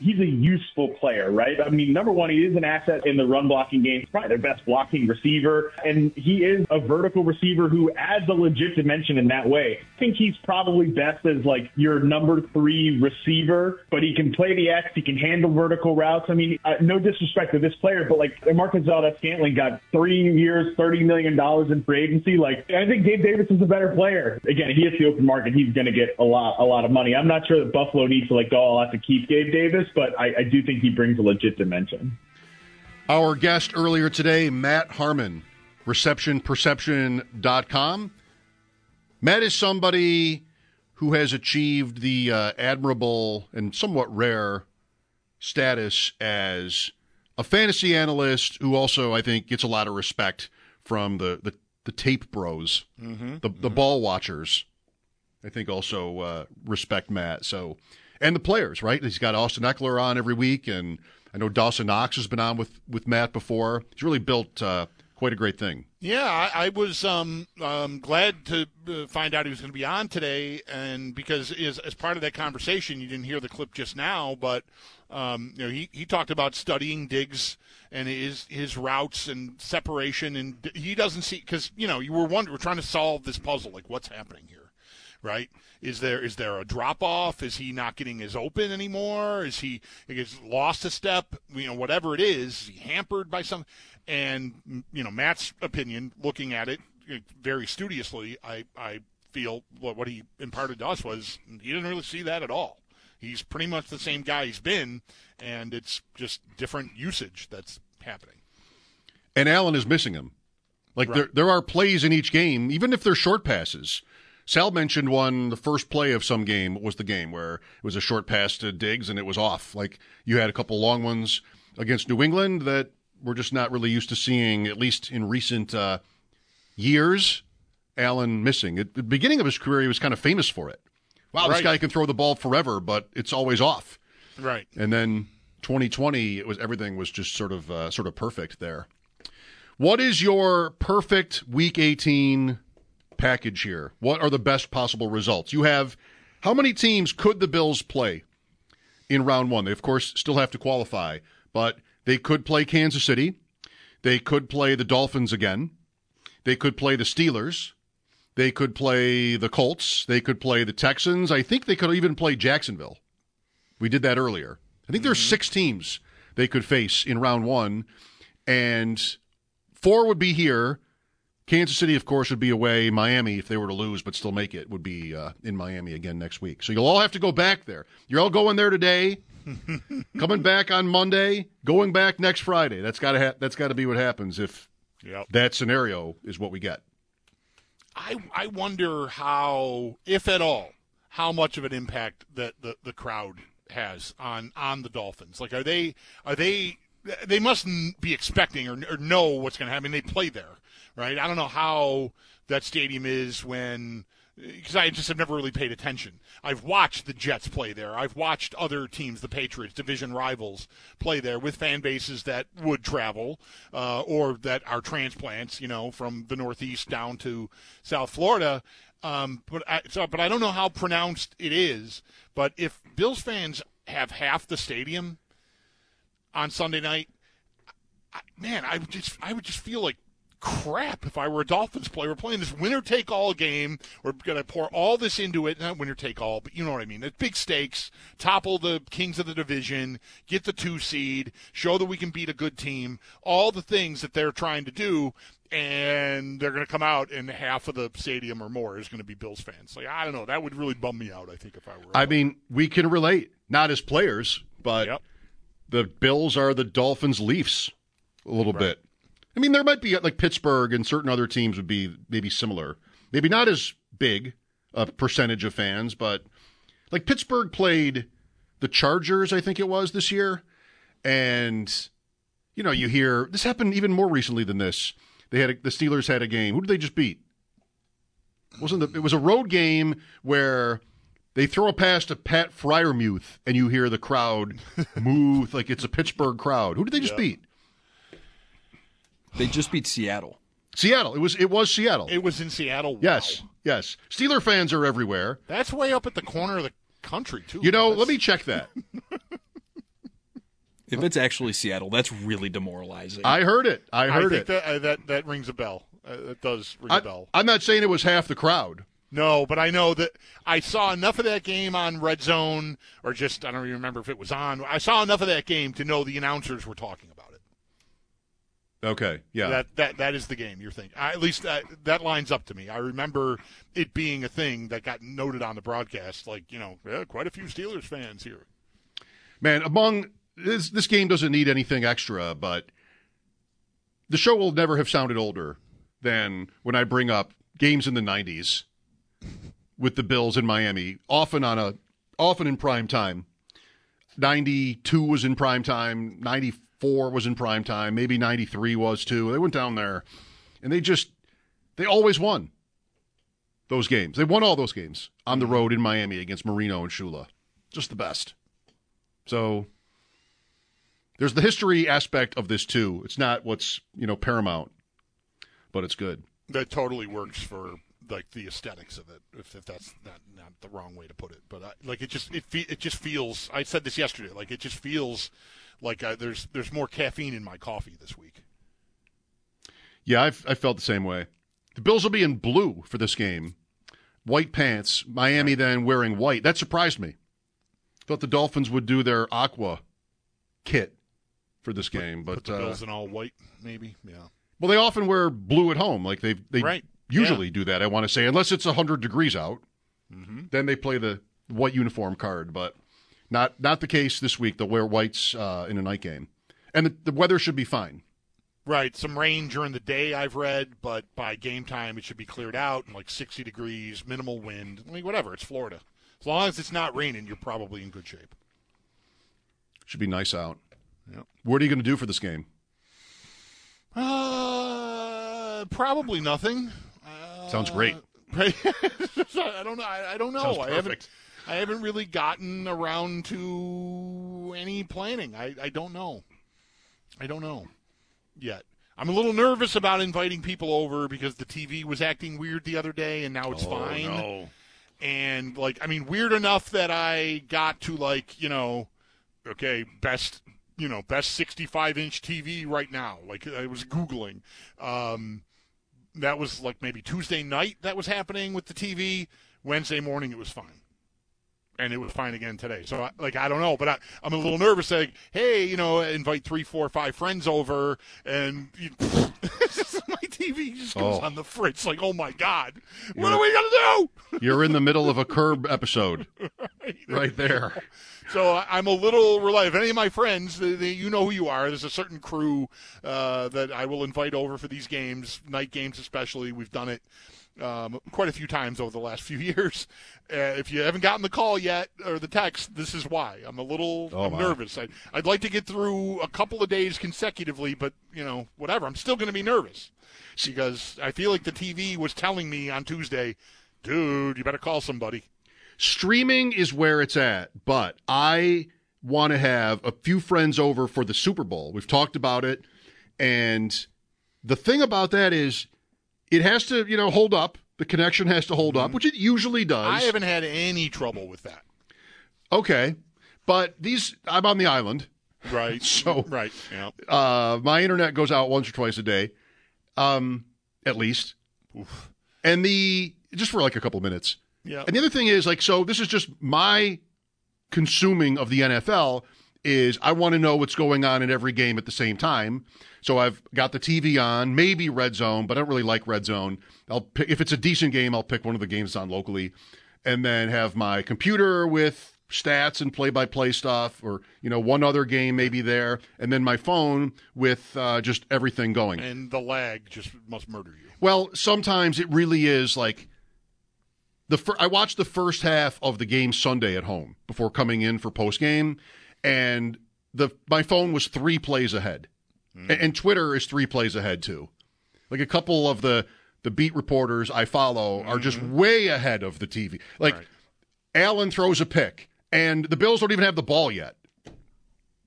He's a useful player, right? I mean, number one, he is an asset in the run blocking game. He's probably their best blocking receiver. And he is a vertical receiver who adds a legit dimension in that way. I think he's probably best as like your number three receiver, but he can play the X. He can handle vertical routes. I mean, uh, no disrespect to this player, but like Marquez Valdes-Scantling got three years, $30 million in free agency. Like, I think Gabe Davis is a better player. Again, he hits the open market. He's going to get a lot, a lot of money. I'm not sure that Buffalo needs to like go all out to keep Gabe Davis but I, I do think he brings a legit dimension. Our guest earlier today, Matt Harmon, receptionperception.com. Matt is somebody who has achieved the uh, admirable and somewhat rare status as a fantasy analyst who also, I think, gets a lot of respect from the, the, the tape bros, mm-hmm. the, the mm-hmm. ball watchers. I think also uh, respect Matt. So and the players, right? He's got Austin Ekeler on every week, and I know Dawson Knox has been on with with Matt before. He's really built uh, quite a great thing. Yeah, I, I was um, um, glad to uh, find out he was going to be on today, and because as, as, part of that conversation, you didn't hear the clip just now, but um, you know he, he talked about studying Diggs and his his routes and separation, and he doesn't see because you know you were wondering, we're trying to solve this puzzle, like what's happening here right? Is there is there a drop off? Is he not getting as open anymore? Is he has lost a step? You know, whatever it is, is he hampered by some? And you know, Matt's opinion, looking at it very studiously, I I feel what what he imparted to us was he didn't really see that at all. He's pretty much the same guy he's been, and it's just different usage that's happening. And Allen is missing him. Like right. there, there are plays in each game, even if they're short passes, Sal mentioned one, the first play of some game was the game where it was a short pass to Diggs and it was off. Like you had a couple long ones against New England that we're just not really used to seeing, at least in recent uh, years. Allen missing. At the beginning of his career, he was kind of famous for it. Wow, right. this guy can throw the ball forever, but it's always off. Right. And then 2020, it was everything was just sort of uh, sort of perfect there. What is your perfect Week 18 package here? What are the best possible results? You have how many teams could the Bills play in round one? They, of course, still have to qualify, but they could play Kansas City. They could play the Dolphins again. They could play the Steelers. They could play the Colts. They could play the Texans. I think they could even play Jacksonville. We did that earlier. I think mm-hmm. there's six teams they could face in round one, and four would be here Kansas City, of course, would be away. Miami, if they were to lose but still make it, would be uh, in Miami again next week. So you'll all have to go back there. You're all going there today, coming back on Monday, going back next Friday. That's got to ha- that's got to be what happens if yep. that scenario is what we get. I I wonder how, if at all, how much of an impact that the, the crowd has on on the Dolphins. Like, are they are they they must be expecting or, or know what's going to happen. They play there right? I don't know how that stadium is when because I just have never really paid attention. I've watched the Jets play there. I've watched other teams, the Patriots, division rivals, play there with fan bases that would travel uh, or that are transplants, you know, from the Northeast down to South Florida. Um, but I, so, but I don't know how pronounced it is. But if Bills fans have half the stadium on Sunday night, I, man, I would just I would just feel like crap if I were a Dolphins player. We're playing this winner take all game. We're going to pour all this into it. Not winner take all, but you know what I mean. It's big stakes. Topple the kings of the division. Get the two seed. Show that we can beat a good team. All the things that they're trying to do. And they're going to come out, and half of the stadium or more is going to be Bills fans. Like I don't know, that would really bum me out. I think if I were. I mean, we can relate, not as players, but Yep. The Bills are the Dolphins' Leafs a little Right. bit. I mean, there might be like Pittsburgh and certain other teams would be maybe similar, maybe not as big a percentage of fans, but like Pittsburgh played the Chargers, I think it was this year, and you know you hear this happened even more recently than this. They had a, the Steelers had a game. Who did they just beat? wasn't the, it was a road game where they throw a pass to Pat Freiermuth and you hear the crowd move like it's a Pittsburgh crowd. Who did they just beat? They just beat Seattle. Seattle. It was it was Seattle. It was in Seattle. Wow. yes. Yes. Steeler fans are everywhere. That's way up at the corner of the country too. You know, That's- let me check that. If it's actually Seattle, that's really demoralizing. I heard it. I I heard think it. that uh, that that rings a bell. Uh, that does ring a I, bell. I'm not saying it was half the crowd. No, but I know that I saw enough of that game on Red Zone, or just I don't even remember if it was on. I saw enough of that game to know the announcers were talking about it. Okay. Yeah. That that that is the game you're thinking. I, at least that that lines up to me. I remember it being a thing that got noted on the broadcast. Like you know, yeah, quite a few Steelers fans here. Man, among this this game doesn't need anything extra, but the show will never have sounded older than when I bring up games in the '90s with the Bills in Miami, often on a often in prime time. '92 was in prime time. '94 was in prime time. Maybe '93 was too. They went down there, and they just they always won those games. They won all those games on the road in Miami against Marino and Shula. Just the best. So there's the history aspect of this too. It's not what's you know paramount, but it's good. That totally works for like the aesthetics of it. If, if that's not, not the wrong way to put it, but I, like it just it fe- it just feels. I said this yesterday. Like it just feels like uh, there's there's more caffeine in my coffee this week. Yeah, I've, I felt the same way. The Bills will be in blue for this game, white pants. Miami then wearing white. That surprised me. Thought the Dolphins would do their aqua kit for this game, Put but the uh, Bills in all white, maybe. Yeah. well, they often wear blue at home. Like they they Right. Usually do that. I want to say, unless it's hundred degrees out, Mm-hmm. then they play the white uniform card. But not not the case this week. They'll wear whites uh, in a night game, and the, the weather should be fine. Right. Some rain during the day, I've read, but by game time, it should be cleared out and like 60 degrees, minimal wind. I mean, whatever. It's Florida. As long as it's not raining, you're probably in good shape. Should be nice out. Yep. What are you going to do for this game? Uh, probably nothing. Uh, Sounds great. I don't know. I, I don't know. Sounds I haven't. I haven't really gotten around to any planning. I, I don't know. I don't know yet. I'm a little nervous about inviting people over because the TV was acting weird the other day, and now it's fine. Oh, no. and like I mean weird enough that I got to like you know okay best you know best 65 inch TV right now like I was googling um that was like maybe Tuesday night that was happening with the TV Wednesday morning it was fine. And it was fine again today. So I, like I don't know but I, I'm a little nervous like hey you know invite three four five friends over and you, my TV just goes Oh. on the fritz like oh my god what are we gonna do? You're in the middle of a curb episode right there. So I'm a little relieved. If any of my friends, they, they, you know who you are. There's a certain crew uh, that I will invite over for these games, night games especially. We've done it um, quite a few times over the last few years. Uh, if you haven't gotten the call yet or the text, this is why. I'm a little Oh, I'm nervous. I, I'd like to get through a couple of days consecutively, but you know, whatever. I'm still going to be nervous because I feel like the TV was telling me on Tuesday, dude, you better call somebody. Streaming is where it's at, but I want to have a few friends over for the Super Bowl. We've talked about it, and the thing about that is it has to, you know, hold up. The connection has to hold up, which it usually does. I haven't had any trouble with that. Okay. But these, I'm on the island, Right. So- right. Yeah. Uh, my internet goes out once or twice a day, um, at least. And the just for like a couple minutes. Yeah. And the other thing is like, so this is just my consuming of the NFL is I want to know what's going on in every game at the same time. So I've got the TV on, maybe Red Zone, but I don't really like Red Zone. I'll pick if it's a decent game, I'll pick one of the games on locally, and then have my computer with stats and play-by-play stuff, or you know one other game maybe there, and then my phone with uh, just everything going. And the lag just must murder you. Well, sometimes it really is like the fir- I watched the first half of the game Sunday at home before coming in for post game, and the my phone was three plays ahead, hmm. A- and, Twitter is three plays ahead too. Like a couple of the the beat reporters I follow are just mm-hmm. way ahead of the TV. Like Right. Allen throws a pick, and the Bills don't even have the ball yet.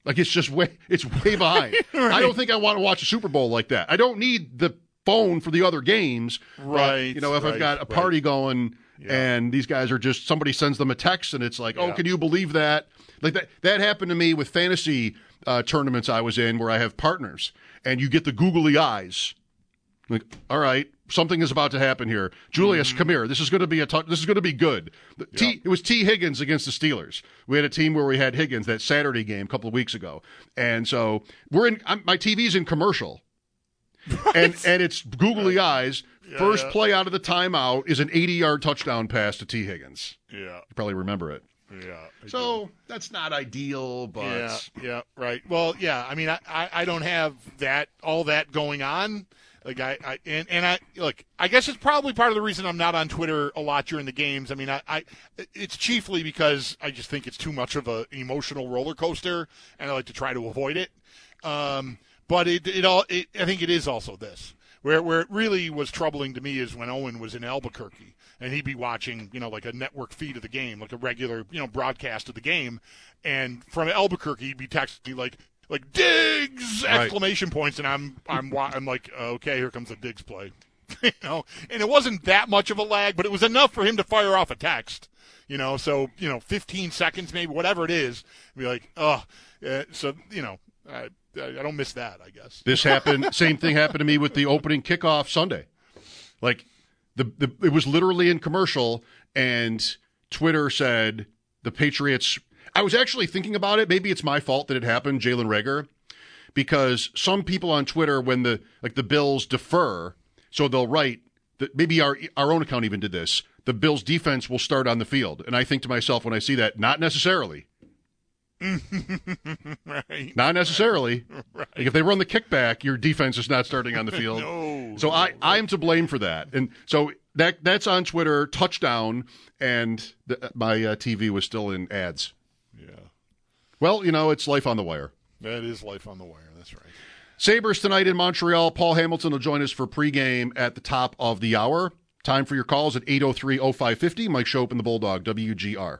Like it's just way it's way behind. I don't think I want to watch a Super Bowl like that. I don't need the phone for the other games. but, Right, you know, if I've got a right. party going and these guys are just somebody sends them a text and it's like, oh, can you believe that? Like that that happened to me with fantasy uh, tournaments I was in where I have partners and you get the googly eyes. Like, all right, something is about to happen here. Julius, Mm-hmm. come here. This is going to be a this is going to be good. The T, it was Tee Higgins against the Steelers. We had a team where we had Higgins that Saturday game a couple of weeks ago, and so we're in. I'm, my TV's in commercial, and and it's googly eyes. First yeah. play out of the timeout is an 80 yard touchdown pass to Tee Higgins. Yeah. You probably remember it. Yeah. I do. So that's not ideal, but Yeah, yeah, right. Well, yeah. I mean, I, I, I don't have that all that going on. Like I, I and, and I look. I guess it's probably part of the reason I'm not on Twitter a lot during the games. I mean, I, I it's chiefly because I just think it's too much of a, an emotional roller coaster, and I like to try to avoid it. Um, but it, it all, it, I think it is also this. Where where it really was troubling to me is when Owen was in Albuquerque and he'd be watching, you know, like a network feed of the game, like a regular, you know, broadcast of the game, and from Albuquerque he'd be texting me like like Diggs! Right. exclamation points, and I'm I'm I'm like okay, here comes the Diggs play, you know, and it wasn't that much of a lag, but it was enough for him to fire off a text, you know, so you know, 15 seconds maybe, whatever it is, be like, oh, uh, so you know, I I don't miss that, I guess. This happened. same thing happened to me with the opening kickoff Sunday. Like the, the it was literally in commercial, and Twitter said the Patriots. I was actually thinking about it. Maybe it's my fault that it happened, Jalen Reagor, because some people on Twitter, when the like the Bills defer, so they'll write that maybe our our own account even did this. The Bills defense will start on the field, and I think to myself when I see that, not necessarily. right. Not necessarily. Like if they run the kickback, your defense is not starting on the field. No, so I I am to blame for that. And so that that's on Twitter. Touchdown, and the, my uh, TV was still in ads. Yeah, Well, you know it's life on the wire. that is life on the wire. That's right. Sabres tonight in Montreal. Paul Hamilton will join us for pregame at the top of the hour. Time for your calls at 803-0550. Mike Schopp and the Bulldog, WGR.